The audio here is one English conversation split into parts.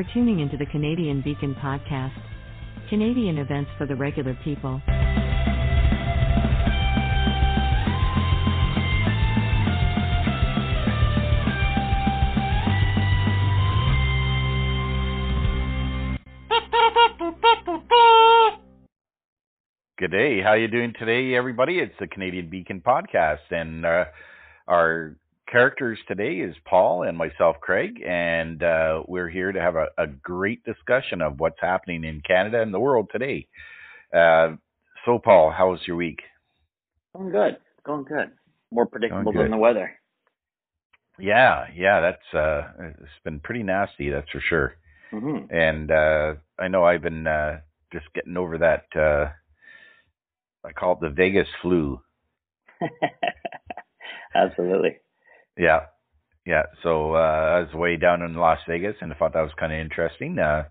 for tuning into the Canadian Beacon podcast. Canadian events for the regular people. Good day. How are you doing today, everybody? It's the Canadian Beacon podcast, and uh, our characters today is Paul and myself, Craig, and uh, we're here to have a, a, great discussion of what's happening in Canada and the world today. Uh, so, Paul, how was your week? Going good. Going good. More predictable good. than the weather. Yeah, yeah, that's uh, it's been pretty nasty, that's for sure. Mm-hmm. And uh, I know I've been uh, just getting over that uh, I call it the Vegas flu. Absolutely. Yeah. Yeah. So uh, I was way down in Las Vegas and I thought that was kind of interesting. Uh,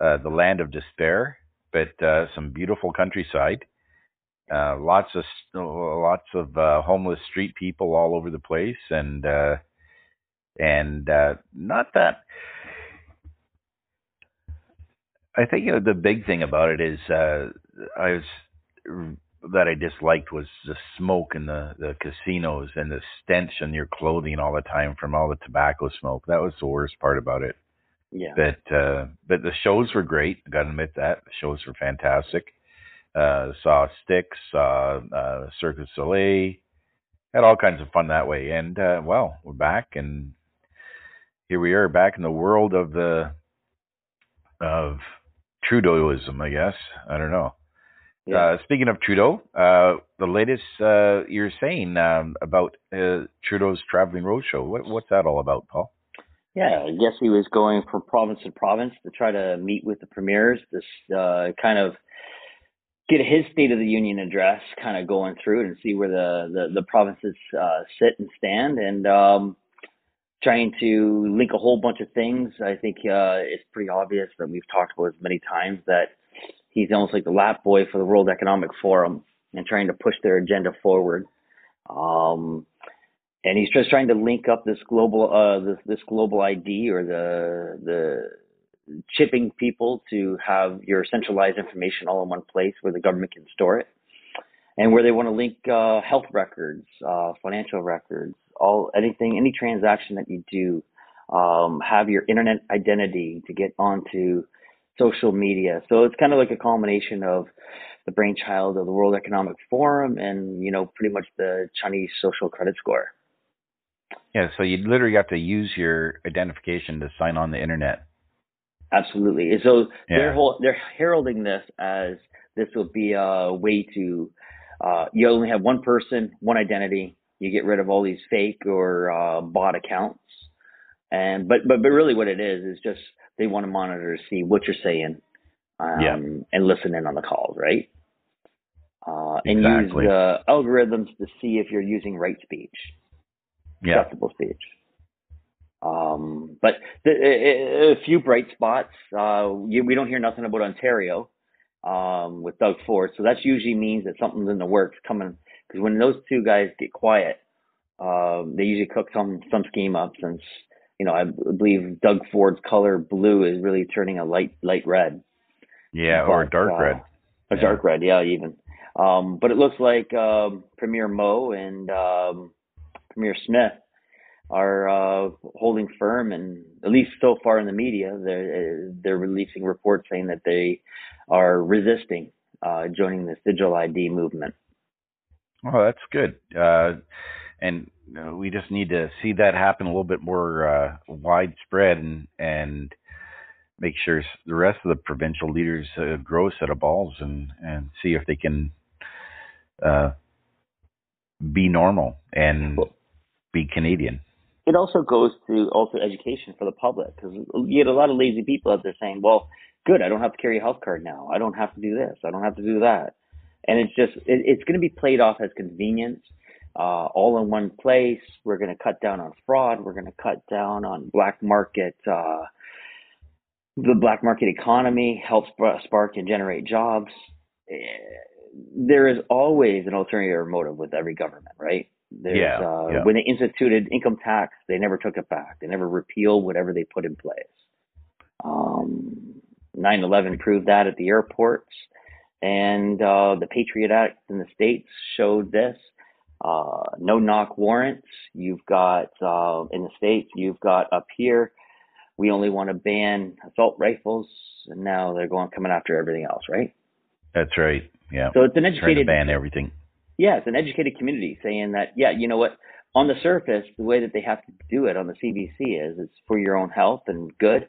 uh, the land of despair, but uh, some beautiful countryside. Uh, lots of lots of uh, homeless street people all over the place, and uh, and uh, not that. I think you know, the big thing about it is uh, I was that I disliked was the smoke in the the casinos and the stench on your clothing all the time from all the tobacco smoke. That was the worst part about it. Yeah. But uh, but the shows were great. I gotta admit that the shows were fantastic. Uh, saw Styx, saw uh, Circus Soleil, had all kinds of fun that way. And uh, well, we're back, and here we are back in the world of the of Trudeauism. I guess I don't know. Yeah. Uh, speaking of Trudeau, uh, the latest uh, you're saying um, about uh, Trudeau's traveling roadshow. What, what's that all about, Paul? Yeah, I guess he was going from province to province to try to meet with the premiers. This uh, kind of get his State of the Union address, kind of going through it and see where the the, the provinces uh, sit and stand, and um, trying to link a whole bunch of things. I think it's pretty obvious that we've talked about as many times that he's almost like the lap boy for the World Economic Forum and trying to push their agenda forward. Um, and he's just trying to link up this global uh, this, this global ID or the the chipping people to have your centralized information all in one place where the government can store it, and where they want to link uh, health records, uh, financial records, all anything, any transaction that you do, um, have your internet identity to get onto social media. So it's kind of like a combination of the brainchild of the World Economic Forum and, you know, pretty much the Chinese social credit score. Yeah, so you literally have to use your identification to sign on the internet. Absolutely. So yeah. they're whole, they're heralding this as this will be a way to uh, you only have one person, one identity. You get rid of all these fake or uh, bot accounts, and but but but really what it is is just they want to monitor to see what you're saying um, yeah. and listen in on the calls, right? Uh, and exactly. use the algorithms to see if you're using right speech, yeah. acceptable speech. Um, but the, a, a, few bright spots. Uh, we don't hear nothing about Ontario um, with Doug Ford, so that usually means that something's in the works coming. Because when those two guys get quiet, um, they usually cook some some scheme up since you know, I believe Doug Ford's color blue is really turning a light light red. Yeah, but, or dark uh, red. A yeah. dark red, yeah, even. Um, but it looks like um, Premier Moe and um, Premier Smith are uh, holding firm, and at least so far in the media, they're they're releasing reports saying that they are resisting uh, joining this digital ID movement. Oh, that's good. Uh, and we just need to see that happen a little bit more uh, widespread and and make sure the rest of the provincial leaders uh, grow a set of balls and and see if they can uh, be normal and be Canadian. It also goes to also education for the public because you get a lot of lazy people out there saying, "Well, good, I don't have to carry a health card now. I don't have to do this. I don't have to do that." And it's just it, it's going to be played off as convenience uh, all in one place. We're going to cut down on fraud. We're going to cut down on black market, uh, the black market economy, help spark and generate jobs. Eh, there is always an ulterior motive with every government, right? There's, yeah, uh, yeah. When they instituted income tax, they never took it back. They never repealed whatever they put in place. Um, 9/11 proved that at the airports, and uh, the Patriot Act in the states showed this. Uh, no knock warrants. You've got uh, in the states. You've got up here. We only want to ban assault rifles, and now they're going coming after everything else, right? That's right. Yeah. So it's an educated ban everything. yeah, it's an educated community saying that, yeah, you know what, on the surface, the way that they have to do it on the CBC is it's for your own health and good.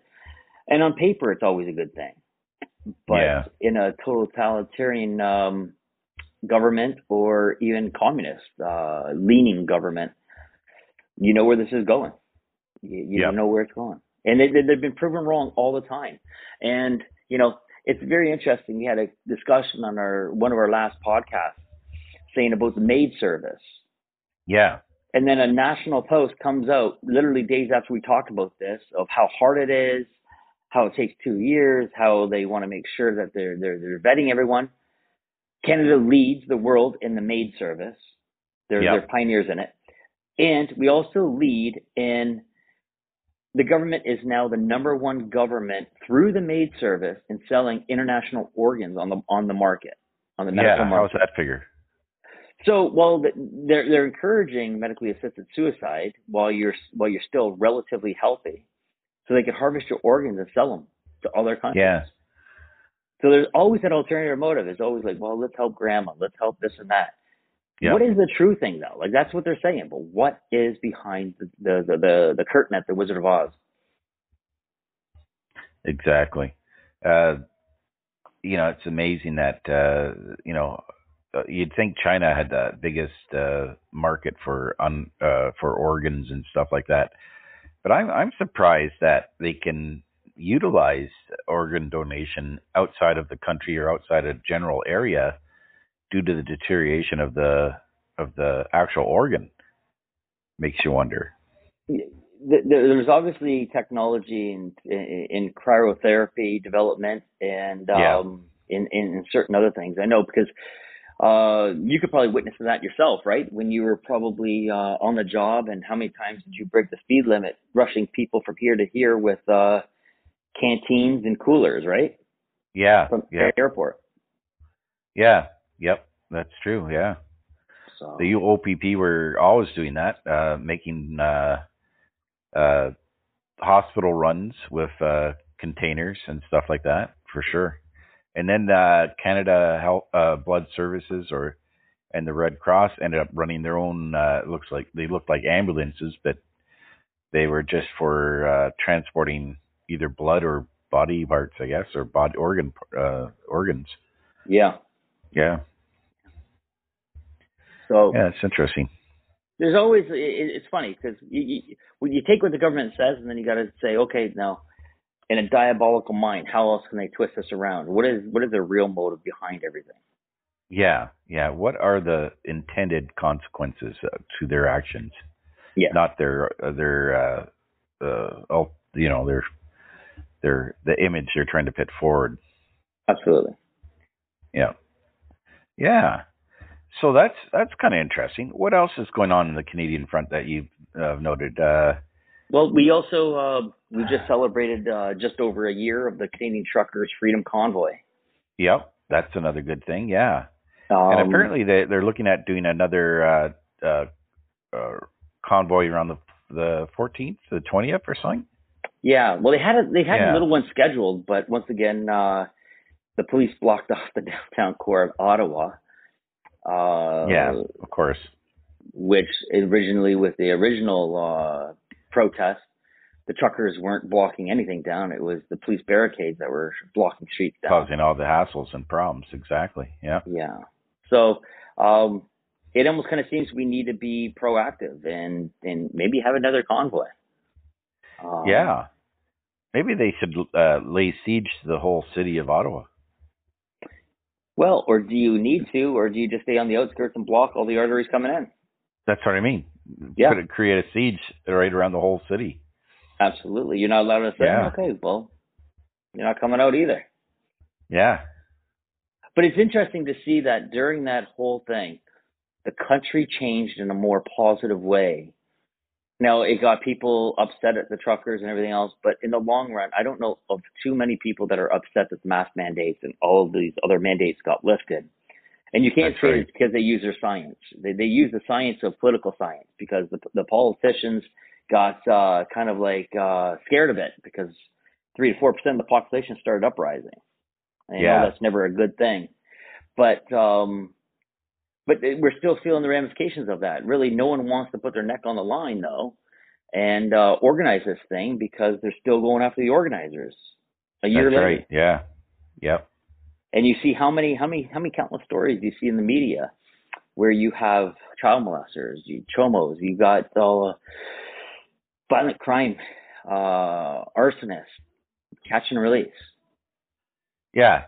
And on paper, it's always a good thing. But Yeah. in a totalitarian um, government or even communist uh, leaning government, you know where this is going. You, you Yep. know where it's going. And they, they- they've been proven wrong all the time. And, you know, it's very interesting. We had a discussion on our one of our last podcasts saying about the MAID service. Yeah. And then a national post comes out literally days after we talked about this of how hard it is, how it takes two years, how they want to make sure that they're they're they're vetting everyone. Canada leads the world in the MAID service. They're Yep. they're pioneers in it. And we also lead in the government is now the number one government through the MAID service in selling international organs on the on the market on the medical Yeah. market. How's that figure? So, while they're they're encouraging medically assisted suicide while you're while you're still relatively healthy, so they can harvest your organs and sell them to other countries. Yeah. So there's always an alternative motive. It's always like, well, let's help grandma, let's help this and that. Yeah. What is the true thing though? Like that's what they're saying, but what is behind the the the, the, the curtain at the Wizard of Oz? Exactly. Uh, you know, it's amazing that uh, you know uh, you'd think China had the biggest uh, market for un, uh, for organs and stuff like that, but I'm I'm surprised that they can utilize organ donation outside of the country or outside a general area due to the deterioration of the of the actual organ. Makes you wonder. there's obviously technology in, in, cryotherapy development and Yeah. um, in, in certain other things. I know because uh, you could probably witness that yourself, right? When you were probably uh, on the job, and how many times did you break the speed limit, rushing people from here to here with uh, canteens and coolers, right? Yeah, From yeah, the airport. yeah, yep. That's true. Yeah. So the OPP were always doing that, uh, making uh, uh, hospital runs with uh, containers and stuff like that for sure. And then uh, Canada Health uh, Blood Services or and the Red Cross ended up running their own. Uh, it looks like they looked like ambulances, but they were just for uh, transporting either blood or body parts, I guess, or body organ uh, organs. yeah, Yeah, so yeah, it's interesting. there's always it, it's funny because you, you when you take what the government says and then you got to say okay now in a diabolical mind how else can they twist this around what is what is the real motive behind everything Yeah, yeah. What are the intended consequences uh, to their actions? Yeah. Not their uh, their uh, uh, oh, you know, their their the image they're trying to put forward. absolutely Yeah, yeah. So that's that's kind of interesting. What else is going on in the Canadian front that you've uh, noted? Uh, well we also uh, we just celebrated uh, just over a year of the Canadian Truckers Freedom Convoy yep, that's another good thing. Yeah, um, and apparently they they're looking at doing another uh, uh, uh, convoy around the the 14th, the 20th, or something. Yeah well they had a they had Yeah. a little one scheduled but once again uh, the police blocked off the downtown core of Ottawa uh, yeah, of course. which originally with the original uh, protest, the truckers weren't blocking anything down. It was the police barricades that were blocking streets down. causing all the hassles and problems. Exactly. Yeah. Yeah. So um, it almost kind of seems we need to be proactive and and maybe have another convoy. Um, yeah. Maybe they should uh, lay siege to the whole city of Ottawa. Well, or do you need to, or do you just stay on the outskirts and block all the arteries coming in? That's what I mean. Yeah. Could it create a siege right around the whole city? Absolutely. You're not allowed to say, Yeah. okay, well, you're not coming out either. Yeah. But it's interesting to see that during that whole thing, the country changed in a more positive way Now it got people upset at the truckers and everything else, but in the long run, I don't know of too many people that are upset that the mask mandates and all of these other mandates got lifted. And you can't That's say right. it's because they use their science. They they use the science of political science because the the politicians got uh, kind of like uh, scared of it because three to four percent of the population started uprising. And you Yeah. know that's never a good thing. But um, but we're still feeling the ramifications of that. Really, no one wants to put their neck on the line though, and uh, organize this thing because they're still going after the organizers a year That's later. right. Yeah. Yep. And you see how many how many how many countless stories you see in the media where you have child molesters, you chomos, you got all uh, violent crime, uh, arsonists, catch and release. Yeah.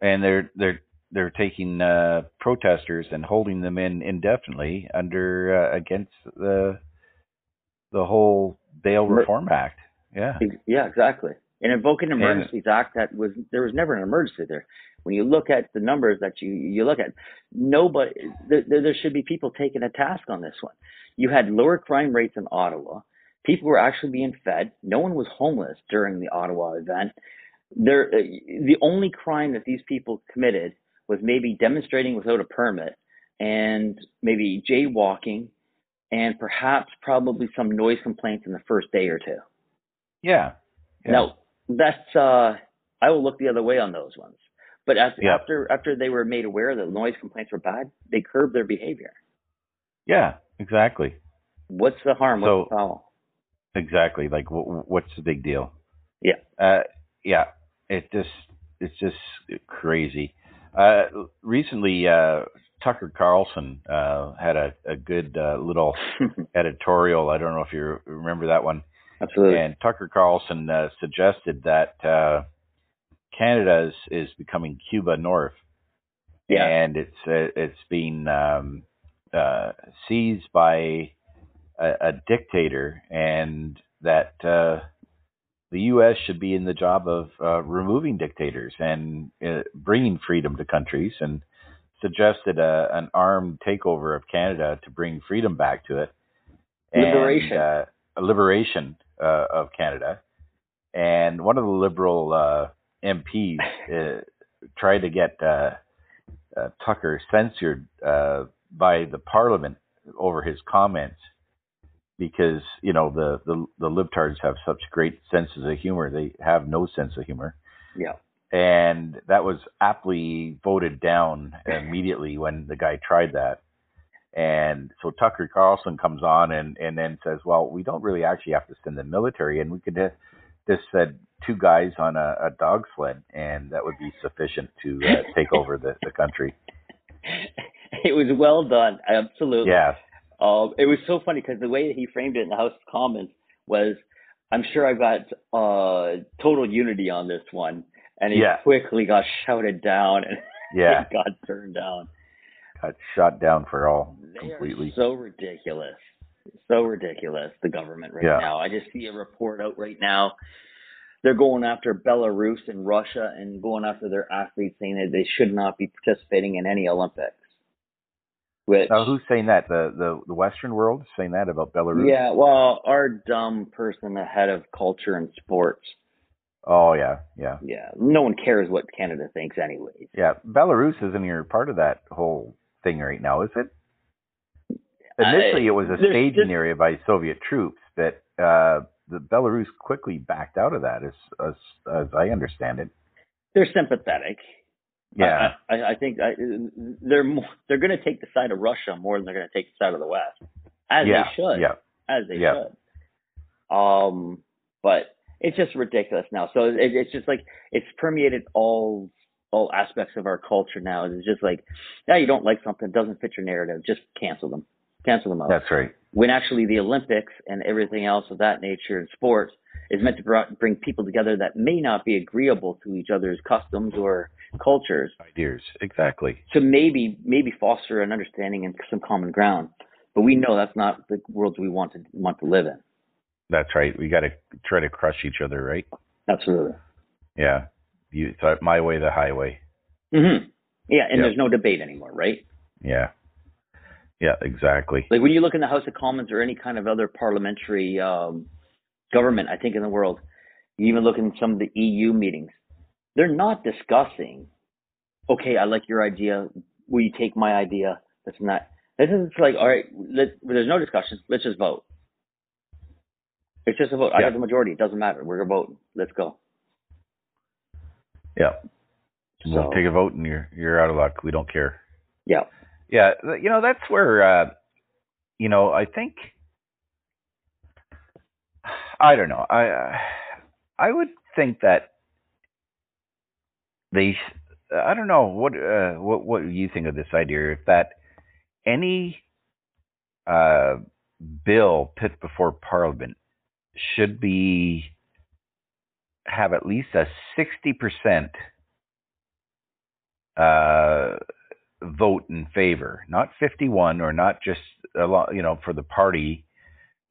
And they're they're they're taking uh, protesters and holding them in indefinitely under uh, against the the whole Bail Reform Act. Yeah. Yeah, exactly. And invoking an And- act that was there was never an emergency there. When you look at the numbers that you you look at, nobody there, there there should be people taking a task on this one. You had lower crime rates in Ottawa. People were actually being fed. No one was homeless during the Ottawa event. There, uh, the only crime that these people committed was maybe demonstrating without a permit and maybe jaywalking and perhaps probably some noise complaints in the first day or two. Yeah. yeah. Now that's uh, I will look the other way on those ones. But as, Yeah. after after they were made aware that noise complaints were bad, they curbed their behavior. Yeah. Exactly. What's the harm? So- What's the foul? Exactly. Like, wh- what's the big deal? Yeah. Uh, yeah. It just, it's just crazy. Uh, recently, uh, Tucker Carlson uh, had a, a good uh, little editorial. I don't know if you remember that one. Absolutely. And Tucker Carlson uh, suggested that uh, Canada is, is becoming Cuba North, yeah. and it's uh, it's being um, uh, seized by a, a dictator, and that uh, the U.S. should be in the job of uh, removing dictators and uh, bringing freedom to countries, and suggested a, an armed takeover of Canada to bring freedom back to it. And, Liberation. uh, a liberation uh, of Canada. And one of the liberal uh, MPs uh, tried to get uh, uh, Tucker censored uh, by the Parliament over his comments because you know the, the the libtards have such great senses of humor. They have no sense of humor, yeah. and that was aptly voted down immediately when the guy tried that. And so Tucker Carlson comes on and, and then says, well, we don't really actually have to send the military and we could just send two guys on a, a dog sled and that would be sufficient to uh, take over the, the country. it was well done. Absolutely. Yeah. Um, it was so funny because the way that he framed it in the House of Commons was, I'm sure I got uh, total unity on this one, and he Yeah. quickly got shouted down and Yeah. got turned down. Got shot down for all They completely. so ridiculous, so ridiculous. The government right Yeah. now. I just see a report out right now. They're going after Belarus and Russia and going after their athletes, saying that they should not be participating in any Olympics. Which Now, who's saying that? The, the, the Western world is saying that about Belarus? Yeah, well, our dumb person, the head of culture and sports. Oh, yeah. Yeah. Yeah, no one cares what Canada thinks, anyways. Yeah. Belarus isn't even part of that whole thing right now, is it? Initially, it was a staging just- area by Soviet troops, but uh, the Belarus quickly backed out of that, as as, as I understand it. They're sympathetic. Yeah, I, I, I think I, they're more, they're going to take the side of Russia more than they're going to take the side of the West, as yeah, they should. yeah, as they Yeah. should. Um, but it's just ridiculous now. So it, it's just like it's permeated all all aspects of our culture now. It's just like, yeah, you don't like something, doesn't fit your narrative, just cancel them, cancel them out. that's right. when actually the Olympics and everything else of that nature in sports is meant to br- bring people together that may not be agreeable to each other's customs or cultures Ideas, exactly. to maybe maybe foster an understanding and some common ground. But we know that's not the world we want to want to live in. That's right. We got to try to crush each other, right? Absolutely. Yeah. You thought my way, the highway. Mm-hmm. Yeah, and Yeah. there's no debate anymore, right? Yeah. Yeah, exactly. Like when you look in the House of Commons or any kind of other parliamentary um, government, I think in the world, you even look in some of the EU meetings, they're not discussing, okay, I like your idea. Will you take my idea? This and that. This is like, all right, let, there's no discussion. Let's just vote. It's just a vote. I Yeah. have the majority. It doesn't matter. We're going to vote. Let's go. Yeah. We'll take a vote and you're you're out of luck. We don't care. Yeah. Yeah, you know that's where uh you know I think I don't know. I uh, I would think that they I don't know what uh what what you think of this idea if that any uh bill put before parliament should be have at least a 60% uh vote in favor, not 51 or not just a lot, you know, for the party.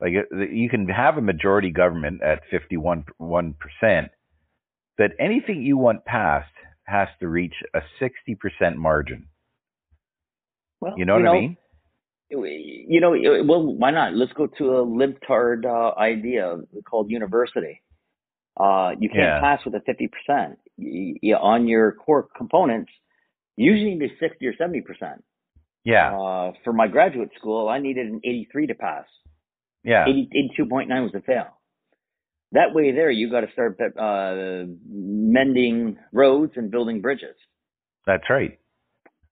Like you can have a majority government at 51 one percent, but anything you want passed has to reach a 60% margin. Well, You know what I mean? you know, well, why not? Let's go to a libtard uh, idea called university. Uh, you can't Yeah. pass with a 50%. Y- y- on your core components, usually need 60 or 70%. Yeah, Uh, for my graduate school, I needed an 83 to pass. yeah, 80, 82.9 was a fail. That way there, you got to start uh, mending roads and building bridges. that's right.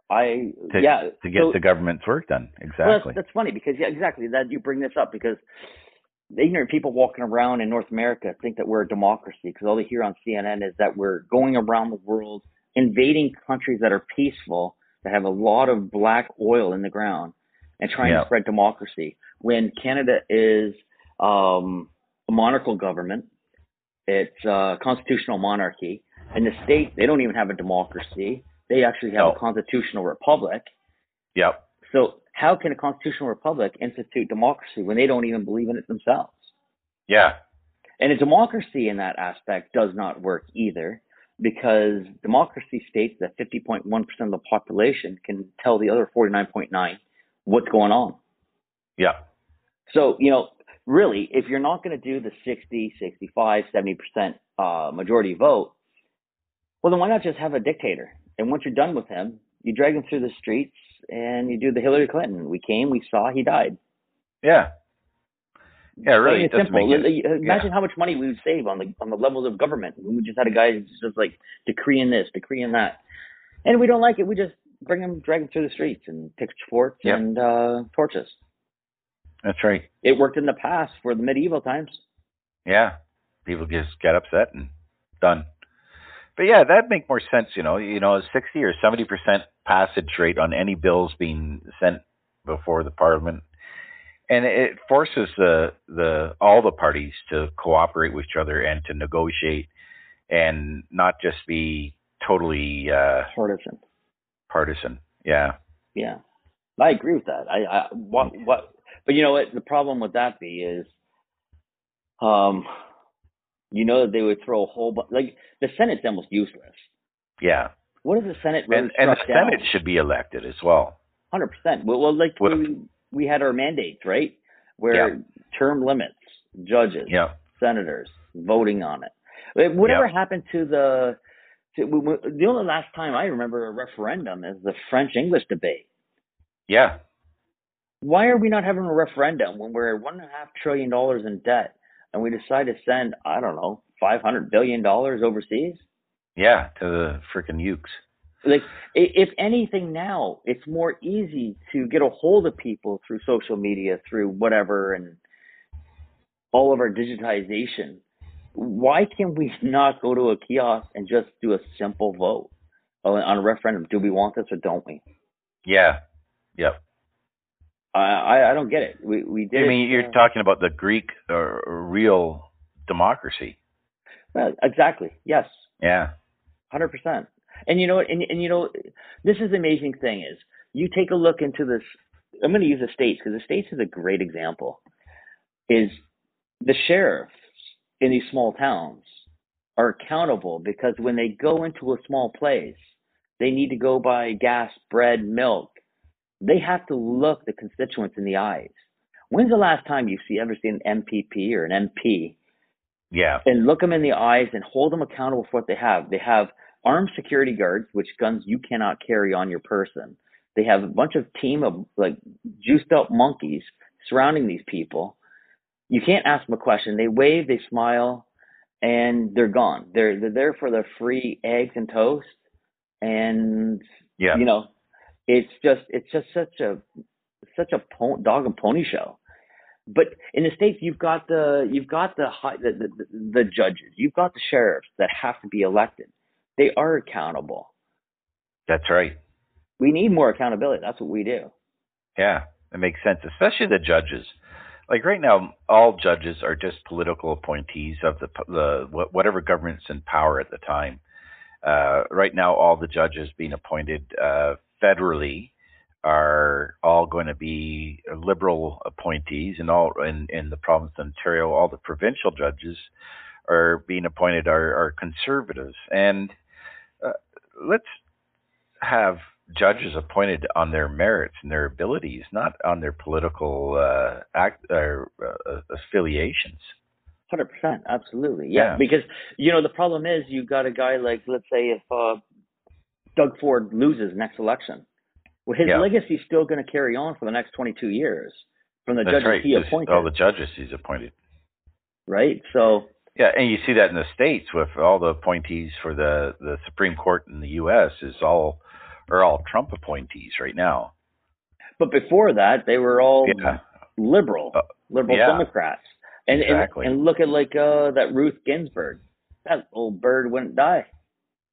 I, To, yeah. to get so- the government's work done. Well, Exactly. that's, that's funny because yeah, exactly that you bring this up because the ignorant people walking around in North America think that we're a democracy because all they hear on CNN is that we're going around the world invading countries that are peaceful that have a lot of black oil in the ground and trying Yeah. to spread democracy when Canada is um, a monarchical government it's a constitutional monarchy in the state they don't even have a democracy they actually have No. a constitutional republic yep. so how can a constitutional republic institute democracy when they don't even believe in it themselves? Yeah. And a democracy in that aspect does not work either because democracy states that 50.1% of the population can tell the other 49.9 what's going on. Yeah. So, you know, really, if you're not going to do the 60, 65, 70% uh, majority vote, well, then why not just have a dictator? And once you're done with him, you drag him through the streets and you do the Hillary Clinton. We came, we saw, he died. Yeah. Yeah, really, Plain it and doesn't simple. it- Imagine how much money we would save on the on the levels of government. When we just had a guy just like decreeing this, decreeing that, and we don't like it. We just bring him, drag him through the streets and pitchforks Yep. and uh, torches. That's right. It worked in the past for the medieval times. Yeah. People just get upset and done. But yeah, that'd make more sense, you know, you know, a sixty or seventy percent passage rate on any bills being sent before the parliament. And it forces the the all the parties to cooperate with each other and to negotiate and not just be totally uh Partisan. partisan. Yeah. Yeah, I agree with that. I, I what what, but you know what? The problem with that be is, um, you know that they would throw a whole bunch. Like the Senate's almost useless. Yeah. What is the Senate And and the down? Senate should be elected as well. Hundred percent. Well, well, like we we had our mandates, right? Where Yeah. term limits, judges, Yeah. senators voting on it. Whatever happened to the to, we- we- the only last time I remember a referendum is the French English debate. Yeah. Why are we not having a referendum when we're one and a half trillion dollars in debt and we decide to send I don't know five hundred billion dollars overseas? Yeah, to the freaking ukes. like if anything now it's more easy to get a hold of people through social media through whatever and all of our digitization why can we not go to a kiosk and just do a simple vote on on a referendum do we want this or don't we Yeah. Yep. I i, don't get it we we did I mean, you're uh, talking about the Greek or real democracy. well, exactly yes Yeah. Hundred percent. And you know what? And, and you know, this is the amazing thing is you take a look into this. I'm going to use the states because the states is a great example. Is the sheriffs in these small towns are accountable because when they go into a small place, they need to go buy gas, bread, milk, they have to look the constituents in the eyes. When's the last time you've see, ever seen an MPP or an MP Yeah. and look them in the eyes and hold them accountable for what they have? They have armed security guards, which guns you cannot carry on your person. They have a bunch of team of like juiced up monkeys surrounding these people. You can't ask them a question. They wave, they smile, and they're gone. They're they're there for the free eggs and toast, and Yeah. you know, it's just it's just such a such a po- dog and pony show. But in the states, you've got the you've got the, high, the, the the judges, you've got the sheriffs that have to be elected. They are accountable. That's right. We need more accountability. That's what we do. Yeah, it makes sense, especially the judges. Like right now, all judges are just political appointees of the the whatever government's in power at the time. Uh, right now, all the judges being appointed uh, federally are all going to be liberal appointees, and all in, in the province of Ontario, all the provincial judges are being appointed are, are conservatives. And uh, let's have judges appointed on their merits and their abilities, not on their political uh, act uh, affiliations. Hundred percent, absolutely, yeah. Yeah. Because you know the problem is you got a guy like let's say if uh, Doug Ford loses next election, well his Yeah. is still going to carry on for the next twenty two years from the That's judges right. he appointed, all the judges he's appointed. right? So Yeah, and you see that in the states with all the appointees for the the Supreme Court in the U.S. is all are all Trump appointees right now. But before that, they were all Yeah, liberal, Uh, liberal yeah. Democrats. And, Exactly. and and look at like uh that Ruth Ginsburg. That old bird wouldn't die.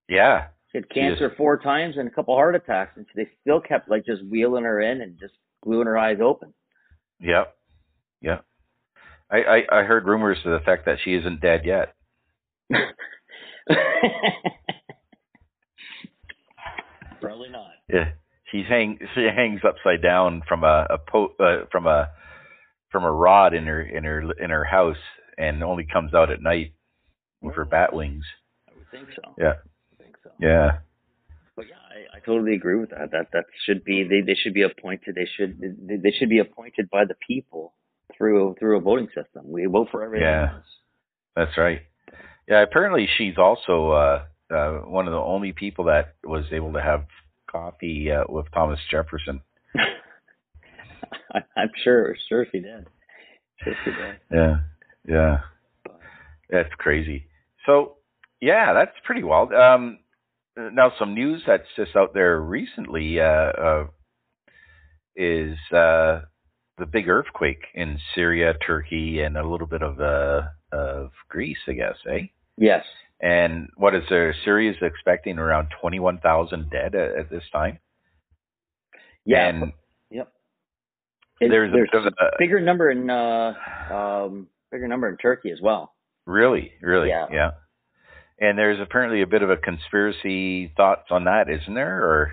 yeah, She had She is- cancer four times and a couple heart attacks, and they still kept like just wheeling her in and just gluing her eyes open. yep, yep. I, I I heard rumors to the effect that she isn't dead yet. Probably not. Yeah, she's hang she hangs upside down from a, a po- uh, from a from a rod in her in her in her house and only comes out at night with her bat wings. I would think so. Yeah, I think so. Yeah, But yeah, I, I totally agree with that. That that should be they, they should be appointed. They should they, they should be appointed by the people through through a voting system. We vote for everything. Yeah. else. that's right. Yeah, apparently she's also uh, uh, one of the only people that was able to have coffee uh, with Thomas Jefferson. I, I'm sure sure she did. Sure she did. Yeah, yeah, that's crazy. So, yeah, that's pretty wild. Um, now, some news that's just out there recently uh, uh, is uh, the big earthquake in Syria, Turkey, and a little bit of uh, of Greece, I guess, eh? Yes. And what is there? Syria is expecting around twenty one thousand dead at, at this time. Yeah. and yep. There's a there's a bigger number in uh um bigger number in Turkey as well. really, really, Yeah. yeah. And there's apparently a bit of a conspiracy thoughts on that, isn't there? Or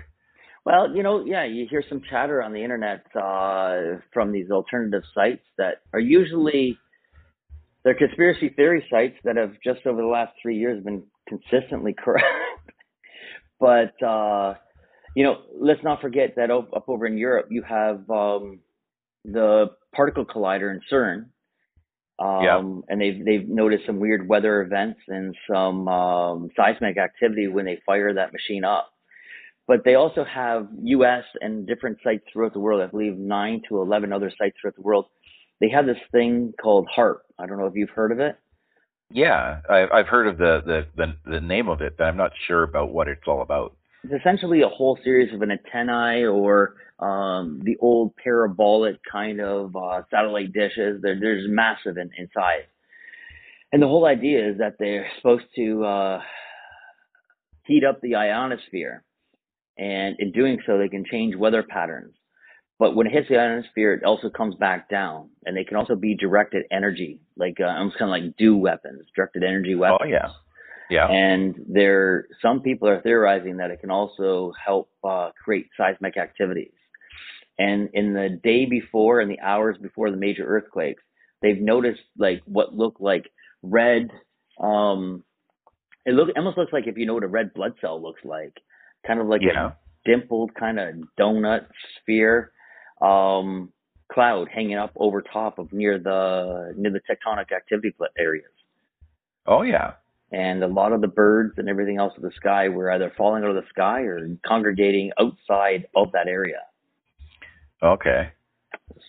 Well, you know, yeah, you hear some chatter on the internet uh, from these alternative sites that are usually they're conspiracy theory sites that have just over the last three years been consistently correct. but uh, you know, let's not forget that up, over in Europe you have um, the particle collider in CERN. Um, Yeah. and they've they've noticed some weird weather events and some um, seismic activity when they fire that machine up but they also have U.S. and different sites throughout the world. I believe nine to eleven other sites throughout the world. They have this thing called HAARP. I don't know if you've heard of it. yeah, I, I've heard of the, the the the name of it, but I'm not sure about what it's all about. It's essentially a whole series of an antennae or um, the old parabolic kind of uh, satellite dishes. They're, they're just massive in, in size. And the whole idea is that they're supposed to uh, heat up the ionosphere. And in doing so, they can change weather patterns. But when it hits the ionosphere, it also comes back down. And they can also be directed energy, like uh, almost kind of like dew weapons, directed energy weapons. Oh yeah, yeah, And there, some people are theorizing that it can also help uh, create seismic activities. And in the day before and the hours before the major earthquakes, they've noticed like what look like red. Um, it look almost looks like if you know what a red blood cell looks like, kind of like Yeah. dimpled kind of donut sphere um, cloud hanging up over top of near the near the tectonic activity areas. Oh yeah. And a lot of the birds and everything else in the sky were either falling out of the sky or congregating outside of that area. Okay.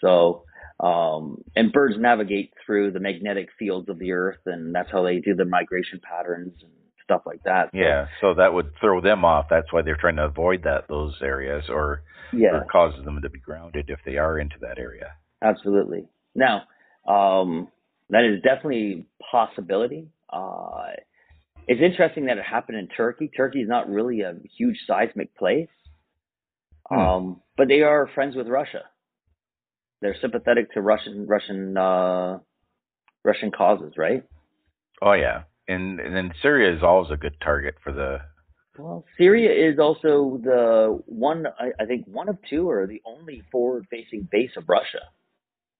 So, um, and birds navigate through the magnetic fields of the Earth, and that's how they do their migration patterns and stuff like that. So, yeah, so that would throw them off. That's why they're trying to avoid that those areas, or yeah, or causes them to be grounded if they are into that area. Absolutely. Now, um, that is definitely a possibility. Uh, it's interesting that it happened in Turkey. Turkey is not really a huge seismic place, hmm. um, but they are friends with Russia. They're sympathetic to Russian Russian uh, Russian causes, right? Oh yeah, and and then Syria is always a good target for the. Well, Syria is also the one I, I think one of two or the only forward-facing base of Russia.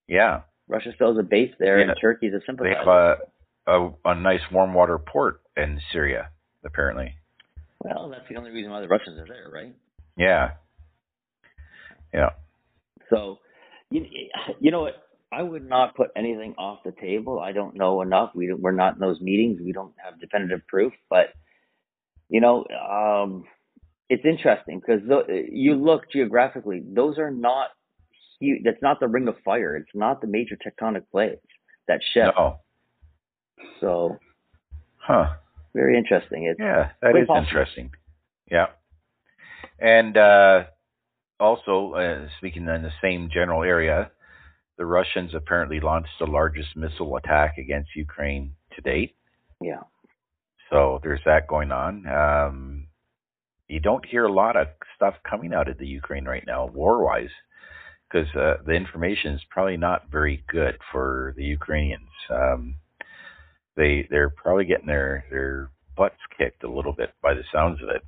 Yeah, Russia still has a base there, yeah. and Turkey is a sympathizer. They have a, a a nice warm water port in Syria, apparently. Well, that's the only reason why the Russians are there, right? Yeah. Yeah. So, you, you know what? I would not put anything off the table. I don't know enough. We we're not in those meetings. We don't have definitive proof, but you know, um, it's interesting because you look geographically; those are not huge. That's not the Ring of Fire. It's not the major tectonic plates that shift. No. So, huh? Very interesting. It's yeah, that is possible. interesting. Yeah, and uh, also uh, speaking in the same general area, the Russians apparently launched the largest missile attack against Ukraine to date. Yeah. So there's that going on. Um, you don't hear a lot of stuff coming out of the Ukraine right now, war-wise, because uh, the information is probably not very good for the Ukrainians. Um, they they're probably getting their their butts kicked a little bit by the sounds of it.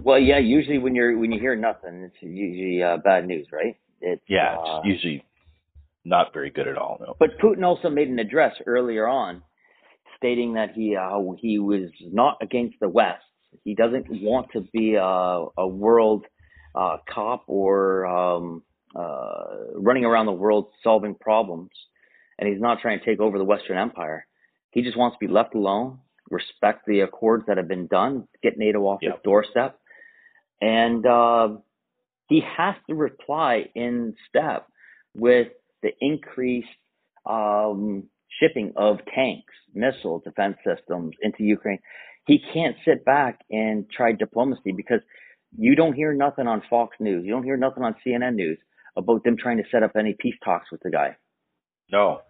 Well, yeah. Usually, when you're when you hear nothing, it's usually uh, bad news, right? It's, yeah, uh, it's usually not very good at all. No. But Putin also made an address earlier on, stating that he uh, he was not against the West. He doesn't want to be a, a world uh, cop or um, uh, running around the world solving problems, and he's not trying to take over the Western Empire. He just wants to be left alone, respect the accords that have been done, get NATO off yep. his doorstep, and uh, he has to reply in step with the increased um, shipping of tanks, missiles, defense systems into Ukraine. He can't sit back and try diplomacy because you don't hear nothing on Fox News. You don't hear nothing on CNN News about them trying to set up any peace talks with the guy. No.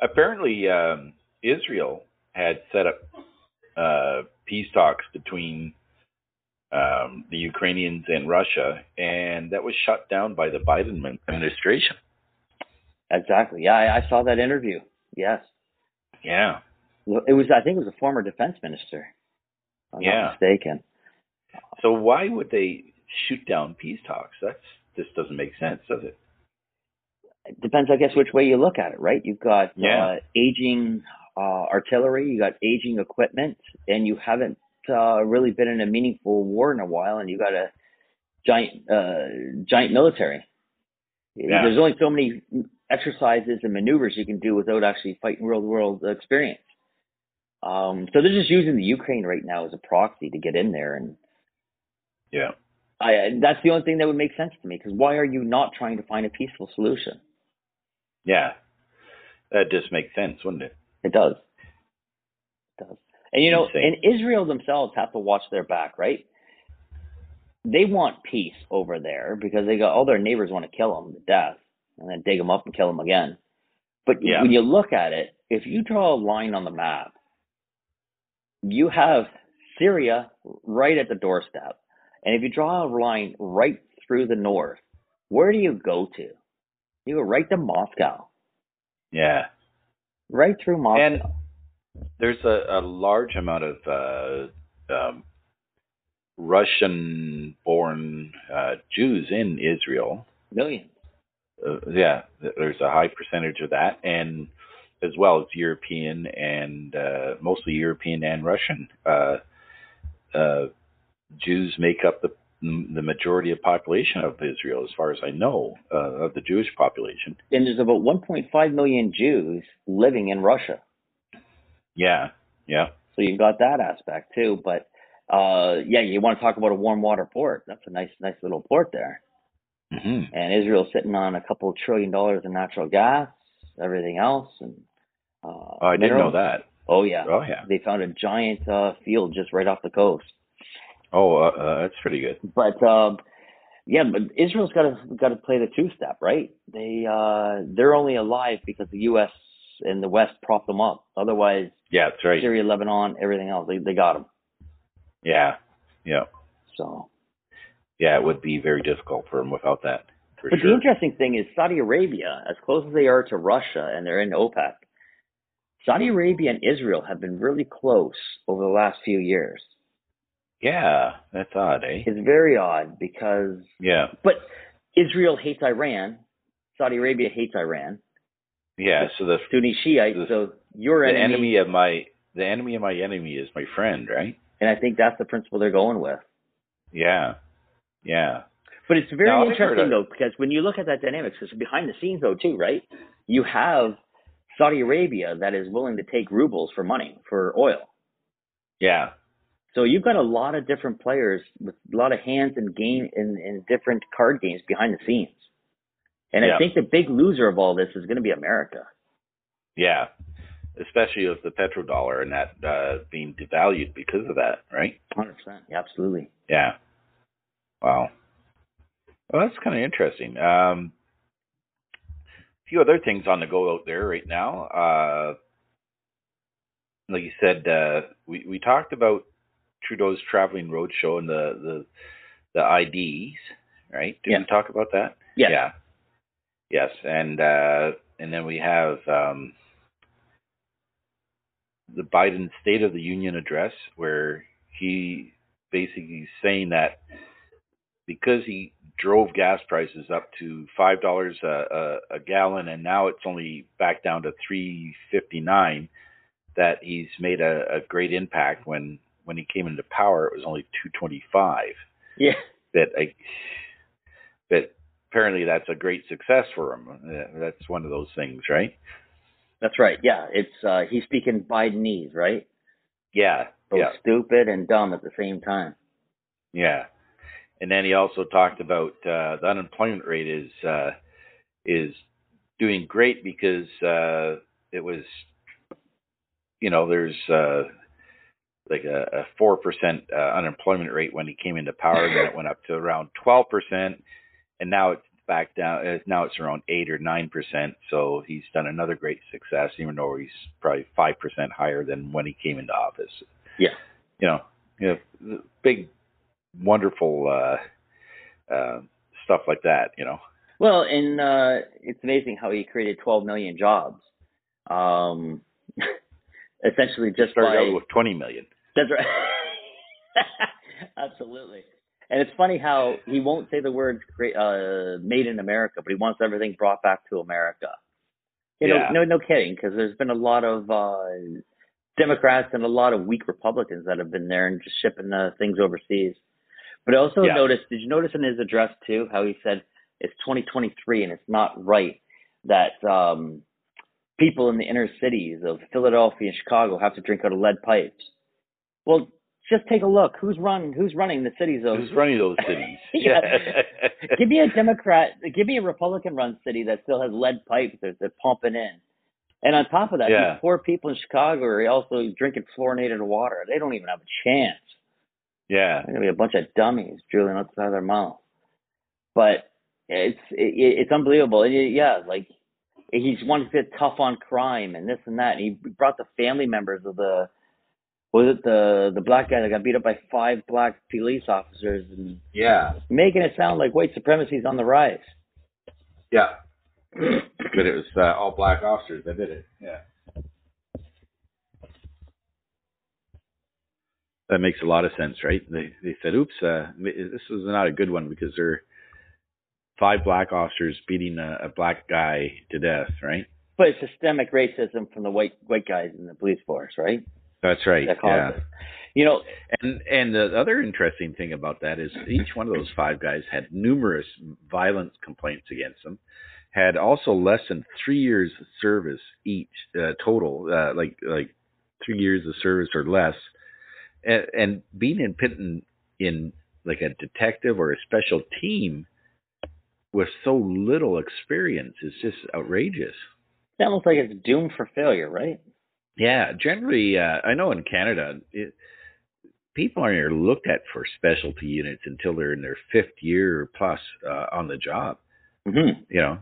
Apparently, um, Israel had set up uh, peace talks between um, the Ukrainians and Russia, and that was shut down by the Biden administration. Exactly. Yeah, I, I saw that interview. Yes. Yeah. It was. I think it was a former defense minister. I'm yeah. not mistaken. So why would they shoot down peace talks? That's this doesn't make sense, does it? It depends, I guess, which way you look at it, right? You've got yeah. uh, aging uh, artillery, you got aging equipment, and you haven't uh, really been in a meaningful war in a while, and you got a giant, uh, giant military. Yeah. There's only so many exercises and maneuvers you can do without actually fighting real world experience. Um, so they're just using the Ukraine right now as a proxy to get in there, and yeah, I, that's the only thing that would make sense to me. Because why are you not trying to find a peaceful solution? Yeah, that just makes sense, wouldn't it? It does. It does. And you know, Insane. and Israel themselves have to watch their back, right? They want peace over there because they got all oh, their neighbors want to kill them to death and then dig them up and kill them again. But yeah. when you look at it, if you draw a line on the map, you have Syria right at the doorstep. And if you draw a line right through the north, where do you go to? You go right to Moscow. Yeah. Right through Moscow. And there's a, a large amount of uh, um, Russian born uh, Jews in Israel. Millions uh, yeah, there's a high percentage of that, and as well as European and uh, mostly European and Russian uh, uh, Jews make up the the majority of population of Israel, as far as I know, uh, of the Jewish population. And there's about 1.5 million Jews living in Russia. Yeah, yeah. So you've got that aspect too. But uh, yeah, you want to talk about a warm water port? That's a nice, nice little port there. Mm-hmm. And Israel's sitting on a couple trillion dollars in natural gas, everything else, and uh, Oh, I didn't know that. Oh yeah, Oh, yeah. they found a giant uh, field just right off the coast. Oh, uh, uh, that's pretty good. But um, yeah, but Israel's got to got to play the two step, right? They uh, they're only alive because the U.S. and the West prop them up. Otherwise, Yeah, that's right. Syria, Lebanon, everything else, they they got them. Yeah, yeah, So, yeah. It would be very difficult for them without that, but the interesting thing is Saudi Arabia, as close as they are to Russia, and they're in OPEC. Saudi Arabia and Israel have been really close over the last few years. Yeah, that's odd, eh? It's very odd because Yeah, But Israel hates Iran. Saudi Arabia hates Iran. yeah. So the Sunni Shiite. The- So your the enemy, enemy of my the enemy of my enemy is my friend, right? and I think that's the principle they're going with. Yeah, yeah, But it's very Now, interesting though because when you look at that dynamics, it's behind the scenes though too, right? You have Saudi Arabia that is willing to take rubles for money for oil. yeah, So you've got a lot of different players with a lot of hands in game in, in different card games behind the scenes. And Yeah. I think the big loser of all this is going to be America. yeah. Especially with the petrodollar and that uh, being devalued because of that, right? 100%. Yeah, absolutely. Yeah. Wow. Well, that's kind of interesting. Um, a few other things on the go out there right now. Uh, like you said, uh, we we talked about Trudeau's traveling roadshow and the the the IDs, right? Did Yeah. we talk about that? Yes. Yeah. Yes, and uh, and then we have um, the Biden State of the Union address, where he basically is saying that because he drove gas prices up to five dollars a, a, a gallon, and now it's only back down to three fifty nine, that he's made a, a great impact. When when he came into power, it was only two twenty five Yeah. that I, that apparently that's a great success for him. That's one of those things, right? That's right. Yeah, it's uh he's speaking Bidenese, right? Yeah, Both yeah, stupid and dumb at the same time. yeah. And then he also talked about uh, the unemployment rate is uh, is doing great because uh, it was, you know, there's uh, like a four percent uh, unemployment rate when he came into power, then it went up to around twelve percent, and now it's back down. uh, Now it's around eight or nine percent. So he's done another great success, even though he's probably five percent higher than when he came into office. Yeah. You know, you know, big, wonderful uh, uh, stuff like that. You know. Well, and uh it's amazing how he created 12 million jobs. Um essentially just Started by out with twenty million. That's right. Absolutely. And it's funny how he won't say the words uh, "made in America," but he wants everything brought back to America. You know, Yeah. no, no kidding, because there's been a lot of uh, Democrats and a lot of weak Republicans that have been there and just shipping uh, things overseas. But I also Yeah. noticed, did you notice in his address too, how he said it's 2023 and it's not right that um, people in the inner cities of Philadelphia and Chicago have to drink out of lead pipes? Well, just take a look. Who's run? Who's running the cities of? Who's running those cities? Yeah. give me a Democrat. Give me a Republican-run city that still has lead pipes that they're pumping in. And on top of that, Yeah. these poor people in Chicago are also drinking fluorinated water. They don't even have a chance. yeah. They're gonna be a bunch of dummies drooling outside their mouth. But it's it, it's unbelievable. It- yeah, like he's wanting to get tough on crime and this and that. And he brought the family members of the was it the the black guy that got beat up by five black police officers and Yeah. making it sound like white supremacy is on the rise. Yeah. but it was uh, all black officers that did it. Yeah. That makes a lot of sense, right? They they said, "Oops, uh, this was not a good one because there are five black officers beating a, a black guy to death, right?" But it's systemic racism from the white white guys in the police force, right? That's right. That Yeah. it. You know, And and the other interesting thing about that is each one of those five guys had numerous violent complaints against them, had also less than three years of service each uh, total, uh, like like three years of service or less, and, and being in put in, in like a detective or a special team with so little experience is just outrageous. it's almost like it's doomed for failure, right? Yeah, generally, uh, I know in Canada, it, people aren't even looked at for specialty units until they're in their fifth year or plus uh, on the job. Mm-hmm. You know,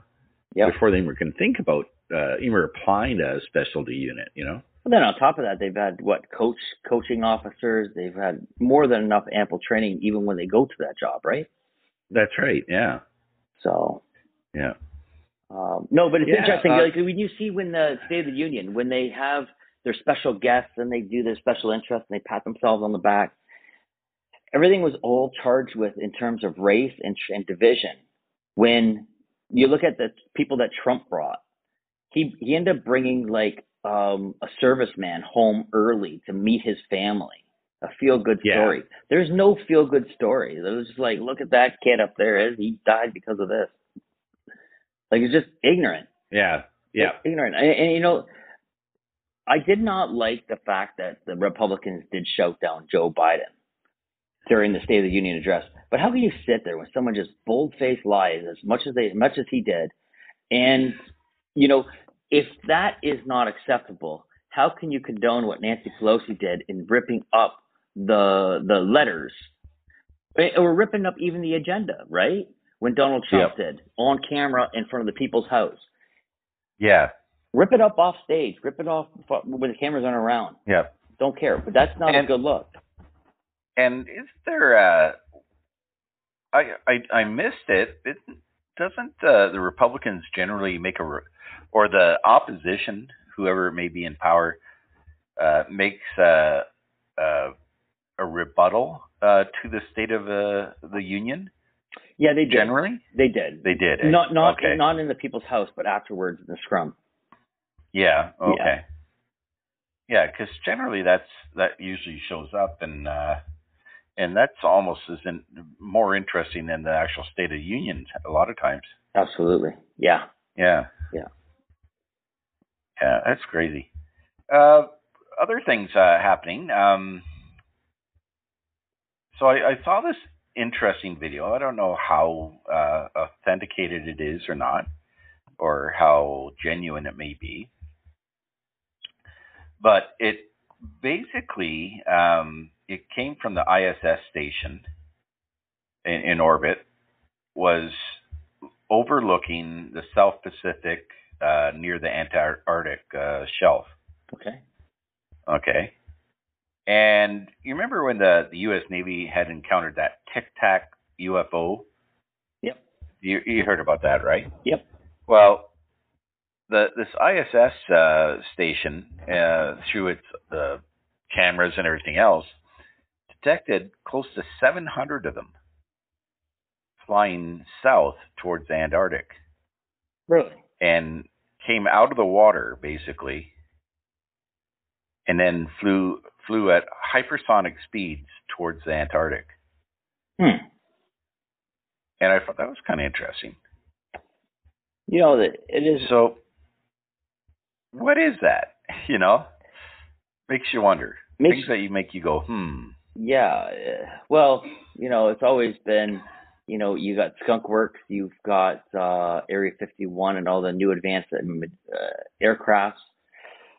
Yeah. before they even can think about uh, even applying to a specialty unit. You know, But then on top of that, they've had what coach coaching officers. They've had more than enough ample training, even when they go to that job, right? that's right. Yeah, So yeah, Um, no, but it's Yeah, interesting. uh, like when you see when the State of the Union, when they have their special guests and they do their special interest and they pat themselves on the back, everything was all charged with in terms of race and, and division. When you look at the people that Trump brought, he he ended up bringing like um, a serviceman home early to meet his family. A feel good Yeah. story. There's no feel good story. It was just like, look at that kid up there. He died because of this. Like it's just ignorant yeah, yeah. ignorant. And, and you know, I did not like the fact that the Republicans did shout down Joe Biden during the State of the Union address. But how can you sit there when someone just bold faced lies as much as they, as much as he did, and you know, if that is not acceptable, how can you condone what Nancy Pelosi did in ripping up the the letters, Eh, or ripping up even the agenda, right? When Donald Trump did on camera in front of the people's house. Yeah, rip it up off stage, rip it off when the cameras aren't around. yeah. Don't care, but that's not And- a good look. And is there? Uh, I I I missed it. it doesn't uh, the Republicans generally make a or the opposition, whoever may be in power, uh, makes uh, uh, a rebuttal uh, to the State of uh, the Union? Yeah, they did. Generally, They did. they did. eh? Not not okay. not in the people's house, but afterwards in the scrum. Yeah. Yeah. Okay. Yeah, because generally that's that usually shows up, and uh, and that's almost as in, more interesting than the actual State of the Union a lot of times. Absolutely. Yeah. Yeah. Yeah. Yeah, that's crazy. Uh, other things uh, happening. Um, so I, I saw this interesting video. I don't know how uh, authenticated it is or not, or how genuine it may be. But it basically um, it came from the ISS station in, in orbit, was overlooking the South Pacific uh, near the Antarctic uh, shelf. Okay. Okay. And you remember when the, the U.S. Navy had encountered that Tic Tac UFO? Yep. You, you heard about that, right? Yep. Well, the this ISS uh, station, uh, through its uh, cameras and everything else, detected close to 700 of them flying south towards the Antarctic Really? and came out of the water basically and then flew flew at hypersonic speeds towards the Antarctic. Hmm. And I thought that was kind of interesting. You know it is. So what is that? You know? Makes you wonder. Makes Things that you make you go, "Hmm." Yeah. uh, Well, you know, it's always been, you know, you got Skunk Works, you've got uh, Area 51, and all the new advanced uh, aircrafts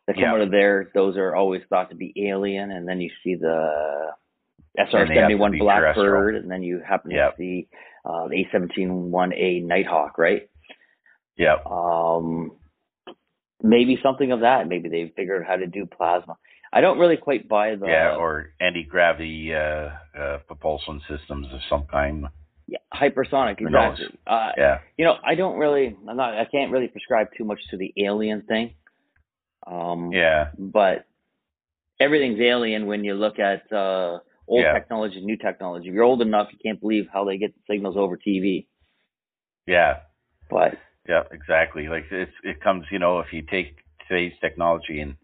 that come Yeah. out of there. Those are always thought to be alien, and then you see the have to SR-71 Blackbird, and then you happen to see uh, the A-17-1A Nighthawk, right? Yeah. Um, maybe something of that. Maybe they figured out how to do plasma. I don't really quite buy the yeah, or anti-gravity uh, uh, propulsion systems of some kind. yeah, hypersonic. Exactly. Uh, Yeah. you know, I don't really, I'm not, I can't really prescribe too much to the alien thing. Um, Yeah. But everything's alien when you look at uh, old Yeah. technology, new technology. If you're old enough, you can't believe how they get the signals over TV. Yeah. But Yeah, exactly. Like it's it comes, you know, if you take today's technology and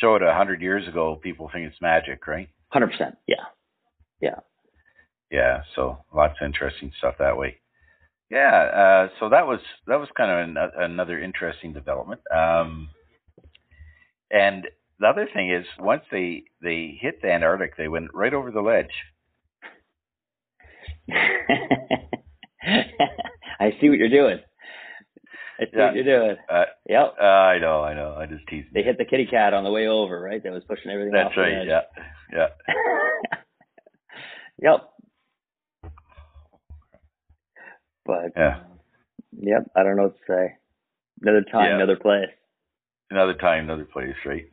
show it a hundred years ago, people think it's magic, right? Hundred percent. Yeah. Yeah. Yeah. So lots of interesting stuff that way. Yeah. Uh, so that was that was kind of an, another interesting development. Um, and the other thing is, once they they hit the Antarctic, they went right over the ledge. I see what you're doing. I see Yeah. what you're doing. Uh, Yep. uh, I know, I know. I just teased. They hit the kitty cat on the way over, right? That was pushing everything That's right. Yeah. Yeah. yep. But Yeah. yep, I don't know what to say. Another time, Yeah. another place. Another time, another place, right?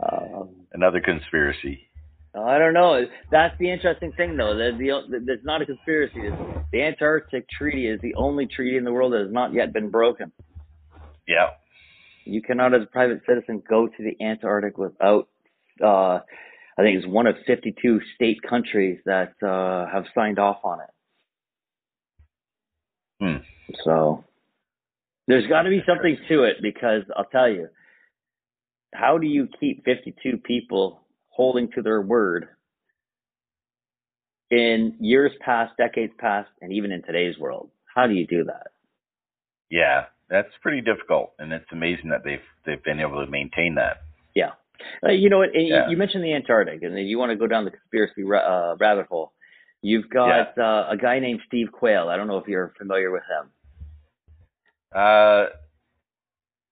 Um, Another conspiracy. I don't know. That's the interesting thing, though. The, the, there's not a conspiracy. The Antarctic Treaty is the only treaty in the world that has not yet been broken. Yeah. You cannot, as a private citizen, go to the Antarctic without. Uh, I think it's one of 52 state countries that uh, have signed off on it. Hmm. So there's got to be something to it because I'll tell you, how do you keep 52 people holding to their word in years past, decades past, and even in today's world? How do you do that? Yeah. That's pretty difficult, and it's amazing that they've they've been able to maintain that. Yeah. Uh, you know what? and you- Yeah. You mentioned the Antarctic, and you want to go down the conspiracy ra- uh, rabbit hole. You've got uh, a guy named Steve Quayle. I don't know if you're familiar with him. Uh,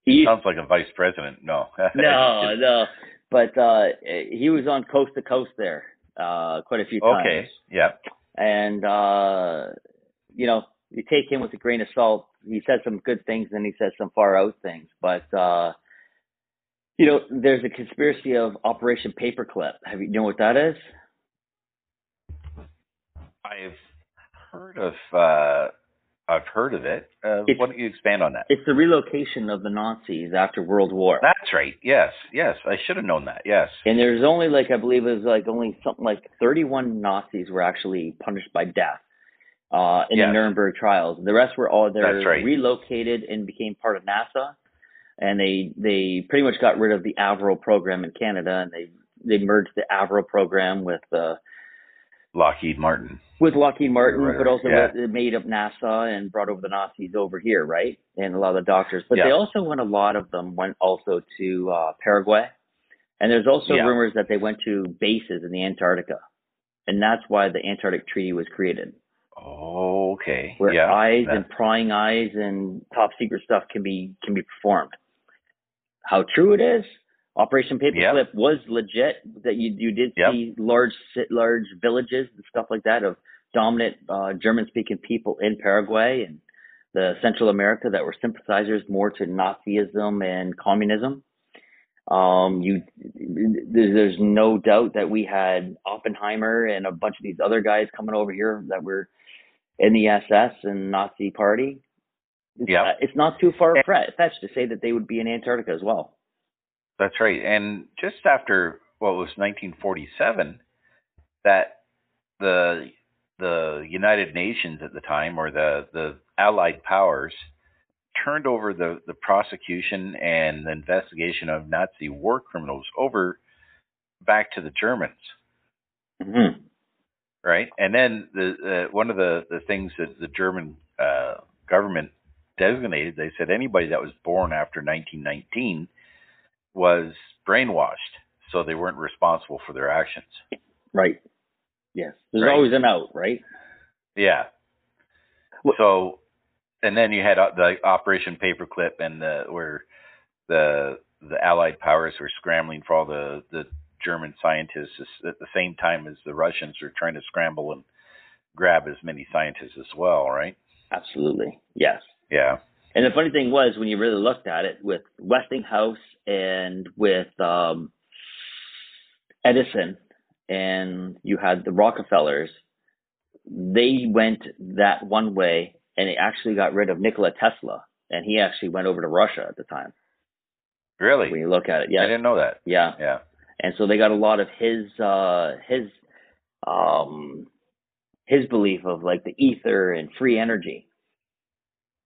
He, sounds like a vice president. No. no, no. But uh, he was on coast to coast there uh, quite a few times. Okay. Yeah. And uh, you know, you take him with a grain of salt. He says some good things, and he says some far out things. But uh, you know, there's a conspiracy of Operation Paperclip. Have you, you know what that is? I've heard of uh, I've heard of it. Uh, why don't you expand on that? It's the relocation of the Nazis after World War. That's right. Yes. Yes. I should have known that. Yes. And there's only like I believe it was like only something like 31 Nazis were actually punished by death uh, in Yes. the Nuremberg trials. The rest were all they're right. relocated and became part of NASA, and they they pretty much got rid of the Avro program in Canada, and they they merged the Avro program with uh, Lockheed Martin. with Lockheed Martin, Right, but also yeah. it made up NASA and brought over the Nazis over here, right? And a lot of the doctors. But they also went, a lot of them went also to uh, Paraguay. And there's also Yeah. rumors that they went to bases in the Antarctica. And that's why the Antarctic Treaty was created, Oh, Okay. where yeah. eyes that- and prying eyes and top secret stuff can be can be performed. How true it is, Operation Paperclip was legit. That you you did Yep. see large large villages and stuff like that of dominant uh, German speaking people in Paraguay and the Central America that were sympathizers more to Nazism and communism. Um, you there's, there's no doubt that we had Oppenheimer and a bunch of these other guys coming over here that were in the SS and Nazi party. It's, Yep. uh, it's not too far fetched to say that they would be in Antarctica as well. That's right. And just after what was 1947, that the the United Nations at the time, or the the Allied powers, turned over the the prosecution and the investigation of Nazi war criminals over back to the Germans, Mm-hmm. right? And then the uh, one of the the things that the German uh, government designated, they said anybody that was born after 1919 was brainwashed, so they weren't responsible for their actions. Right. Yes. There's Right. always an out, right? Yeah. So, and then you had uh, the Operation Paperclip, and the where the the Allied powers were scrambling for all the the German scientists at the same time as the Russians were trying to scramble and grab as many scientists as well, right? Absolutely. Yes. Yeah. And the funny thing was, when you really looked at it, with Westinghouse and with um, Edison, and you had the Rockefellers, they went that one way, and they actually got rid of Nikola Tesla, and he actually went over to Russia at the time. Really? When you look at it, yeah, I didn't know that. yeah, Yeah. and so they got a lot of his uh, his um, his belief of like the ether and free energy.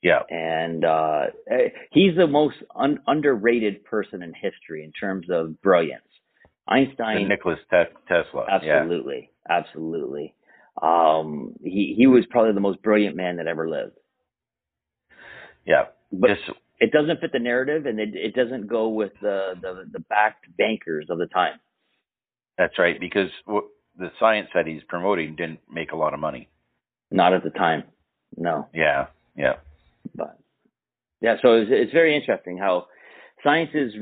Yeah. and uh, eh, he's the most un- underrated person in history in terms of brilliance. Einstein, Nicholas Te- Tesla. absolutely, yeah. absolutely. Um, he he was probably the most brilliant man that ever lived. Yeah, but Just, it doesn't fit the narrative, and it it doesn't go with the the, the backed bankers of the time. That's right, because the science that he's promoting didn't make a lot of money. Not at the time, no. Yeah, yeah. But yeah, so it's, it's very interesting how science is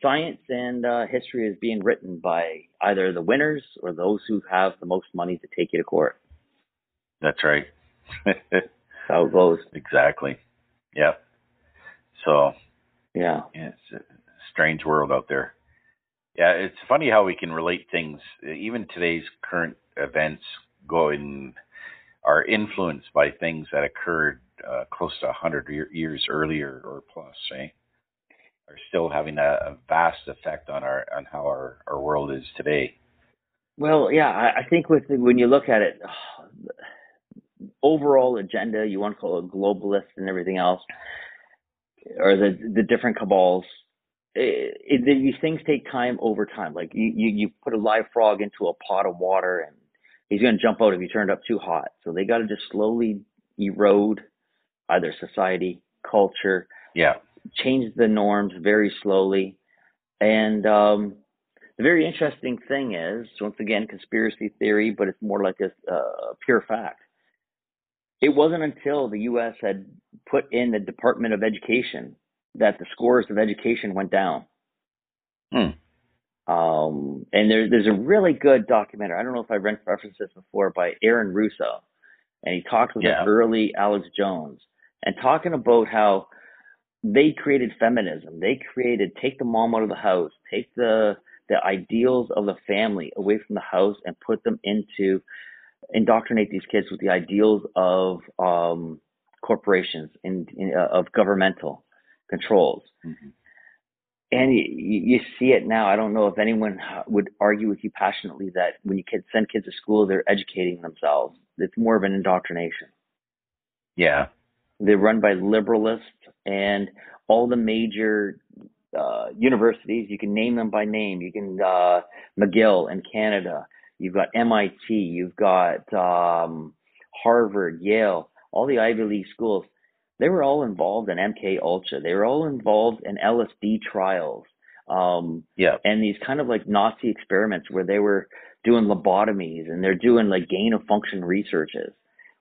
science and uh, history is being written by either the winners or those who have the most money to take you to court. That's right. how it goes. Exactly. Yeah. So. Yeah. yeah. It's a strange world out there. Yeah, it's funny how we can relate things. Even today's current events going are influenced by things that occurred uh, close to 100 years earlier or plus? Are still having a, a, vast effect on our on how our, our world is today. Well, yeah, I, I think with when you look at it, overall agenda, you want to call it globalist and everything else, or the the different cabals. It, it, these things take time over time. Like you, you, you put a live frog into a pot of water and he's going to jump out if you turn it up too hot. So they got to just slowly erode either society, culture, yeah, change the norms very slowly. And um, the very interesting thing is, once again, conspiracy theory, but it's more like a uh, pure fact. It wasn't until the U.S. had put in the Department of Education that the scores of education went down. Hmm. Um, and there, there's a really good documentary. I don't know if I've referenced this before by Aaron Russo, and he talks about yeah. the early Alex Jones and talking about how they created feminism. They created take the mom out of the house, take the the ideals of the family away from the house, and put them into indoctrinate these kids with the ideals of um, corporations and uh, of governmental controls. Mm-hmm. And you, you see it now. I don't know if anyone would argue with you passionately that when you kids send kids to school, they're educating themselves. It's more of an indoctrination. Yeah. They're run by liberalists and all the major uh, universities. You can name them by name. You can uh, McGill in Canada. You've got MIT. You've got um, Harvard, Yale, all the Ivy League schools. They were all involved in MK Ultra. They were all involved in LSD trials. Um, yeah. And these kind of like Nazi experiments where they were doing lobotomies and they're doing like gain of function researches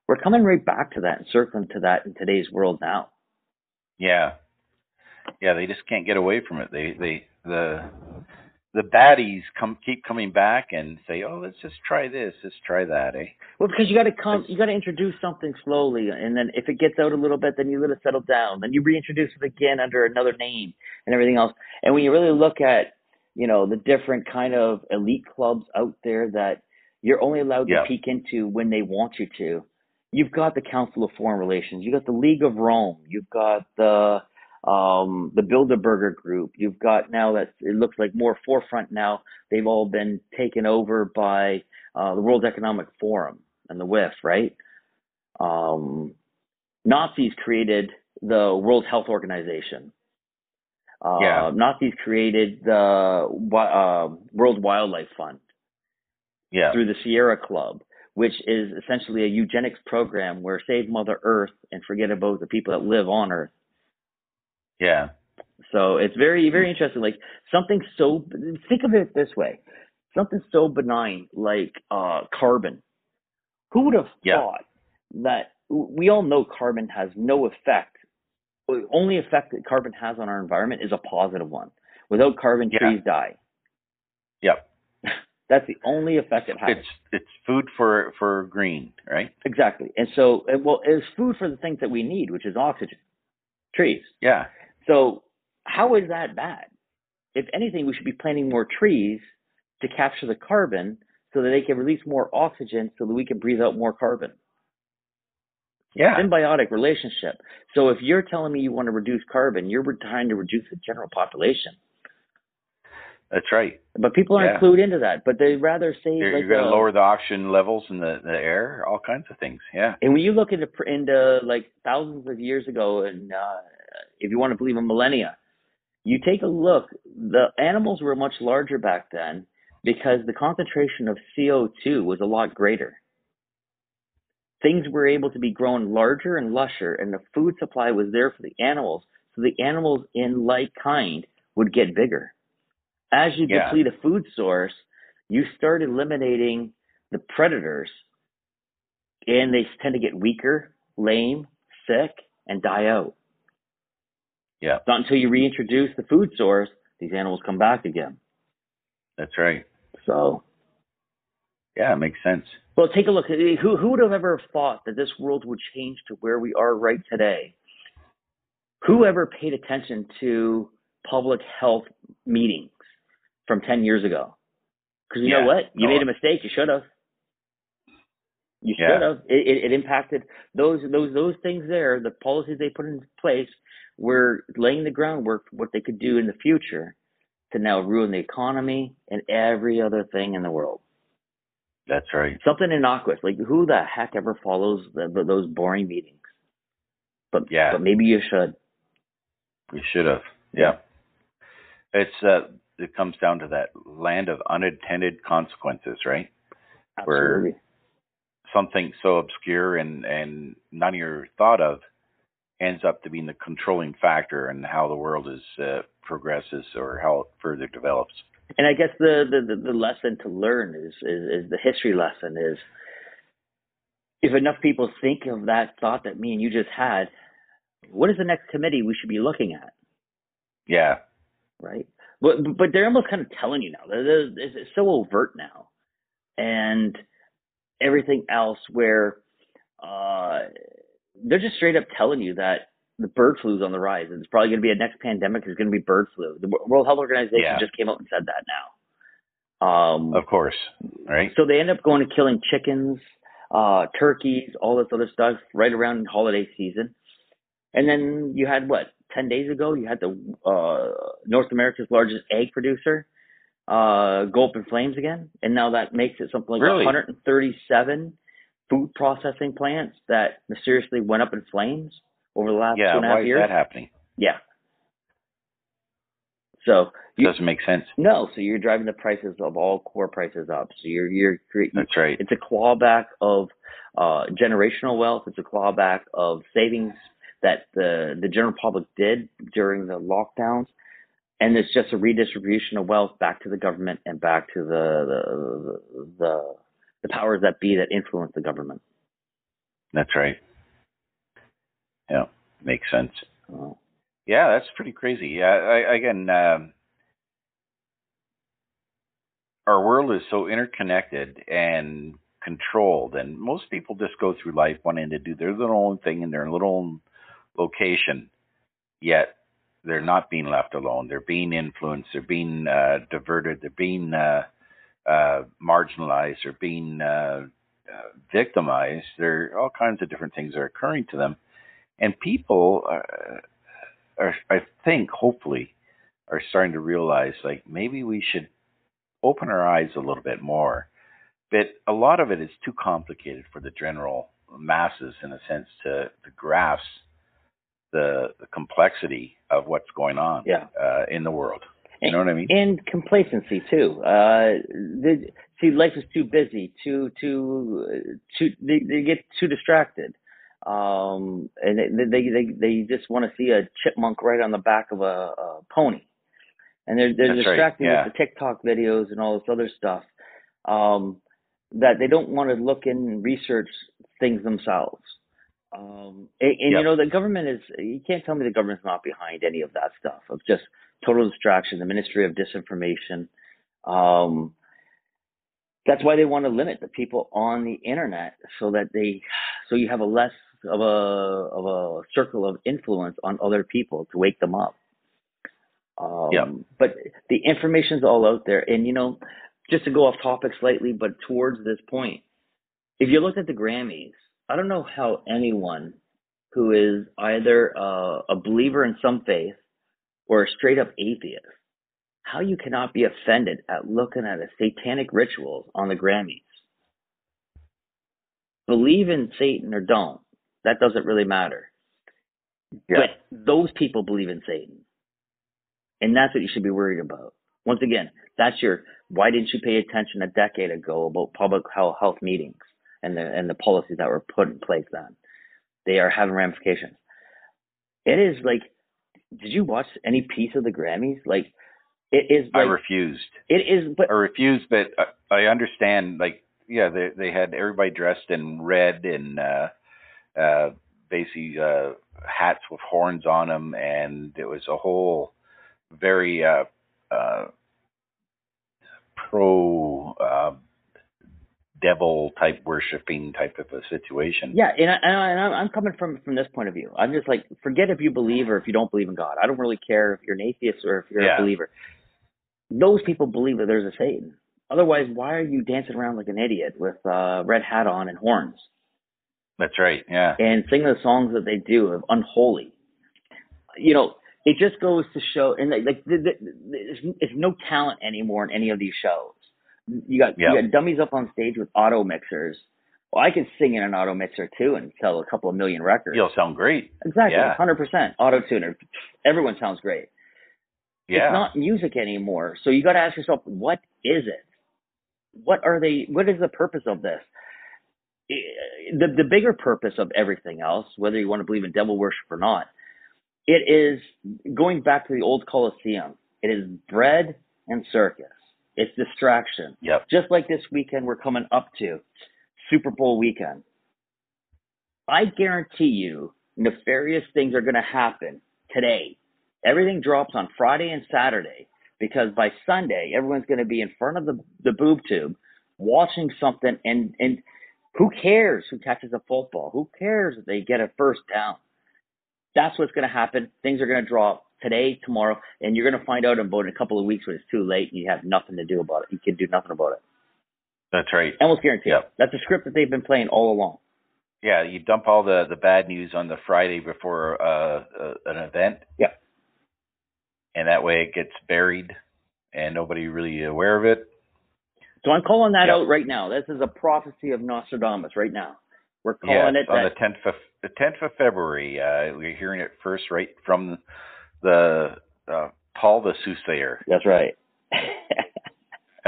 we're coming right back to that and circling to that in today's world now. Yeah. Yeah, they just can't get away from it. They they the the baddies come keep coming back and say, "Oh, let's just try this, let's try that." Eh? Well, because you got to come, you got to introduce something slowly, and then if it gets out a little bit, then you let it settle down. Then you reintroduce it again under another name and everything else. And when you really look at, you know, the different kind of elite clubs out there that you're only allowed to peek into when they want you to, you've got the Council of Foreign Relations, you've got the League of Rome, you've got the um, the Bilderberger Group, you've got now that it looks like more forefront now. They've all been taken over by uh, the World Economic Forum and the WIF, right? Um, Nazis created the World Health Organization. Uh, yeah. Nazis created the uh, World Wildlife Fund. Yeah. Through the Sierra Club which is essentially a eugenics program where save Mother Earth and forget about the people that live on Earth. Yeah. So it's very, very interesting. Like something so, think of it this way something so benign like uh, carbon. Who would have yeah. thought that we all know carbon has no effect? The only effect that carbon has on our environment is a positive one. Without carbon, yeah. trees die. Yep. That's the only effect it has. It's it's food for for green, right? Exactly. And so, well, it's food for the things that we need, which is oxygen, trees. Yeah. So how is that bad? If anything, we should be planting more trees to capture the carbon so that they can release more oxygen so that we can breathe out more carbon. Yeah. Symbiotic relationship. So if you're telling me you want to reduce carbon, you're trying to reduce the general population. That's right. But people aren't yeah. clued into that. But they rather say you're, like you're going to lower the oxygen levels in the, the air, all kinds of things. Yeah. And when you look into into like thousands of years ago, and uh, if you want to believe in millennia, you take a look. The animals were much larger back then. because the concentration of CO2 was a lot greater. Things were able to be grown larger and lusher, and the food supply was there for the animals, so the animals in like kind would get bigger. As you Yeah. deplete a food source, you start eliminating the predators, and they tend to get weaker, lame, sick, and die out. Yeah. Not until you reintroduce the food source, these animals come back again. That's right. So, Yeah, it makes sense. well, take a look. Who who would have ever thought that this world would change to where we are right today? Who ever paid attention to public health meetings from ten years ago? Because you Yeah. know what, you No. made a mistake. You should have. You Yeah. should have. It, it, it impacted those those those things there. The policies they put in place were laying the groundwork for what they could do in the future to now ruin the economy and every other thing in the world. That's right. Something innocuous. Like who the heck ever follows the, the, those boring meetings? But Yeah. but maybe you should. You should have. Yeah. It's uh it comes down to that land of unintended consequences, right? Where- Absolutely. Something so obscure and and none of your thought of ends up to being the controlling factor in how the world is uh, progresses or how it further develops. And I guess the, the, the, the lesson to learn is, is, is the history lesson is if enough people think of that thought that me and you just had, what is the next committee we should be looking at? Yeah. right? But but they're almost kind of telling you now. It's it's so overt now, and everything else where uh, they're just straight up telling you that the bird flu is on the rise. and It's probably going to be a next pandemic. Is going to be bird flu. The World Health Organization Yeah. just came out and said that now. Um, Of course. Right? so they end up going and killing chickens, uh, turkeys, all this other stuff right around holiday season. And then you had what, 10 days ago, you had the uh, North America's largest egg producer uh, go up in flames again. And now that makes it something like Really? 137 food processing plants that mysteriously went up in flames over the last yeah, two and a why is years. that happening? Yeah. So you, Doesn't make sense. no, so you're driving the prices of all core prices up. So you're you're cre- That's right. it's a clawback of uh, generational wealth. It's a clawback of savings that the the general public did during the lockdowns, and it's just a redistribution of wealth back to the government and back to the the the, the powers that be that influence the government. That's right. Yeah, makes sense. Uh, Yeah, that's pretty crazy. Yeah, I, again, um, our world is so interconnected and controlled, and most people just go through life wanting to do their little own thing in their little own location, yet they're not being left alone. They're being influenced. They're being uh, diverted. They're being uh, uh, marginalized. They're being uh, uh, victimized. There are all kinds of different things that are occurring to them, and people. Uh, are, I think, hopefully, are starting to realize like maybe we should open our eyes a little bit more. But a lot of it is too complicated for the general masses, in a sense, to, to grasp the, the complexity of what's going on Yeah. uh, in the world. You know what I mean? and complacency too. Uh, they, see, life is too busy, too too too. They, they get too distracted, um, and they they they, they just want to see a chipmunk right on the back of a, a pony, and they're they're That's right, distracted yeah. with the TikTok videos and all this other stuff. Um, that they don't want to look in and research things themselves. Um, and, and Yep. you know, the government is, you can't tell me the government's not behind any of that stuff of just total distraction, the Ministry of Disinformation. Um, that's why they want to limit the people on the internet so that they, so you have a less of a, of a circle of influence on other people to wake them up. Um, Yep. But the information's all out there. And, you know, just to go off topic slightly, but towards this point, if you look at the Grammys, I don't know how anyone who is either uh, a believer in some faith or a straight up atheist, how you cannot be offended at looking at a satanic rituals on the Grammys. Believe in Satan or don't, that doesn't really matter. Yeah. But those people believe in Satan. And that's what you should be worried about. Once again, that's your why didn't you pay attention a decade ago about public health meetings and the and the policies that were put in place then? They are having ramifications. It is like, did you watch any piece of the Grammys? Like, it is. Like, I refused. It is, but I refused, but I understand. Like, yeah, they they had everybody dressed in red and uh, uh, basically uh, hats with horns on them, and it was a whole very uh, uh, pro uh, devil type worshiping type of a situation. Yeah, and, I, and I'm coming from from this point of view. I'm just like, forget if you believe or if you don't believe in God. I don't really care if you're an atheist or if you're yeah. a believer. Those people believe that there's a Satan. Otherwise, why are you dancing around like an idiot with a uh, red hat on and horns? That's right. Yeah. And sing the songs that they do of unholy. You know, it just goes to show, and like, the, the, there's, there's no talent anymore in any of these shows. You got you got dummies up on stage with auto mixers. Well, I can sing in an auto mixer too and sell a couple of million records. You'll sound great. Exactly, hundred percent auto tuner. Everyone sounds great. Yeah. It's not music anymore. So you got to ask yourself, what is it? What are they? What is the purpose of this? The the bigger purpose of everything else, whether you want to believe in devil worship or not, it is going back to the old Colosseum. It is bread and circus. It's distraction. Yep. Just like this weekend we're coming up to, Super Bowl weekend. I guarantee you nefarious things are going to happen today. Everything drops on Friday and Saturday because by Sunday everyone's going to be in front of the, the boob tube watching something and and who cares who catches a football? Who cares if they get a first down? That's what's going to happen. Things are going to drop today, tomorrow, and you're going to find out about in a couple of weeks when it's too late and you have nothing to do about it. You can do nothing about it. That's right. Almost guaranteed. Yep. That's a script that they've been playing all along. Yeah, you dump all the the bad news on the Friday before uh, uh, an event. Yeah. And that way it gets buried and nobody really aware of it. So I'm calling that yep. out right now. This is a prophecy of Nostradamus right now. We're calling yes, it on the 10th of the 10th of February. Uh, we're hearing it first right from the uh, Paul the soothsayer. That's right.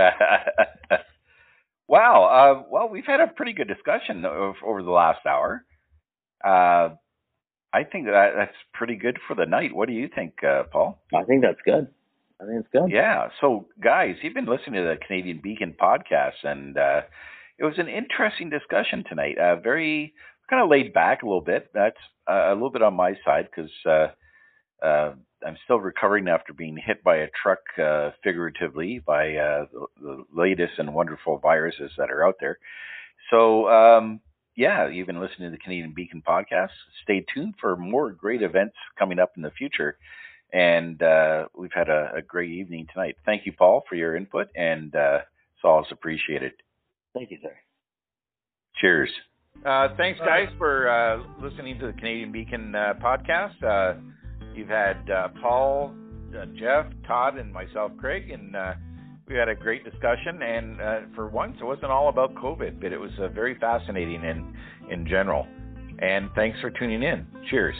wow. Uh, well, we've had a pretty good discussion of, over the last hour. Uh, I think that that's pretty good for the night. What do you think, uh, Paul? I think that's good. I think it's good. Yeah. So, guys, you've been listening to the Canadian Beacon podcast, and uh, it was an interesting discussion tonight. Uh, very kind of laid back a little bit. That's uh, a little bit on my side because uh, uh, I'm still recovering after being hit by a truck, uh, figuratively, by uh, the, the, latest and wonderful viruses that are out there. So, um, yeah, you've been listening to the Canadian Beacon podcast. Stay tuned for more great events coming up in the future. And uh, we've had a, a, great evening tonight. Thank you, Paul, for your input, and uh, it's always appreciated. Thank you, sir. Cheers. Uh, thanks, guys, for uh, listening to the Canadian Beacon uh, podcast. Uh, You've had uh, Paul, uh, Jeff, Todd, and myself, Craig, and uh, we had a great discussion. And uh, for once, it wasn't all about COVID, but it was uh, very fascinating in in general. And thanks for tuning in. Cheers.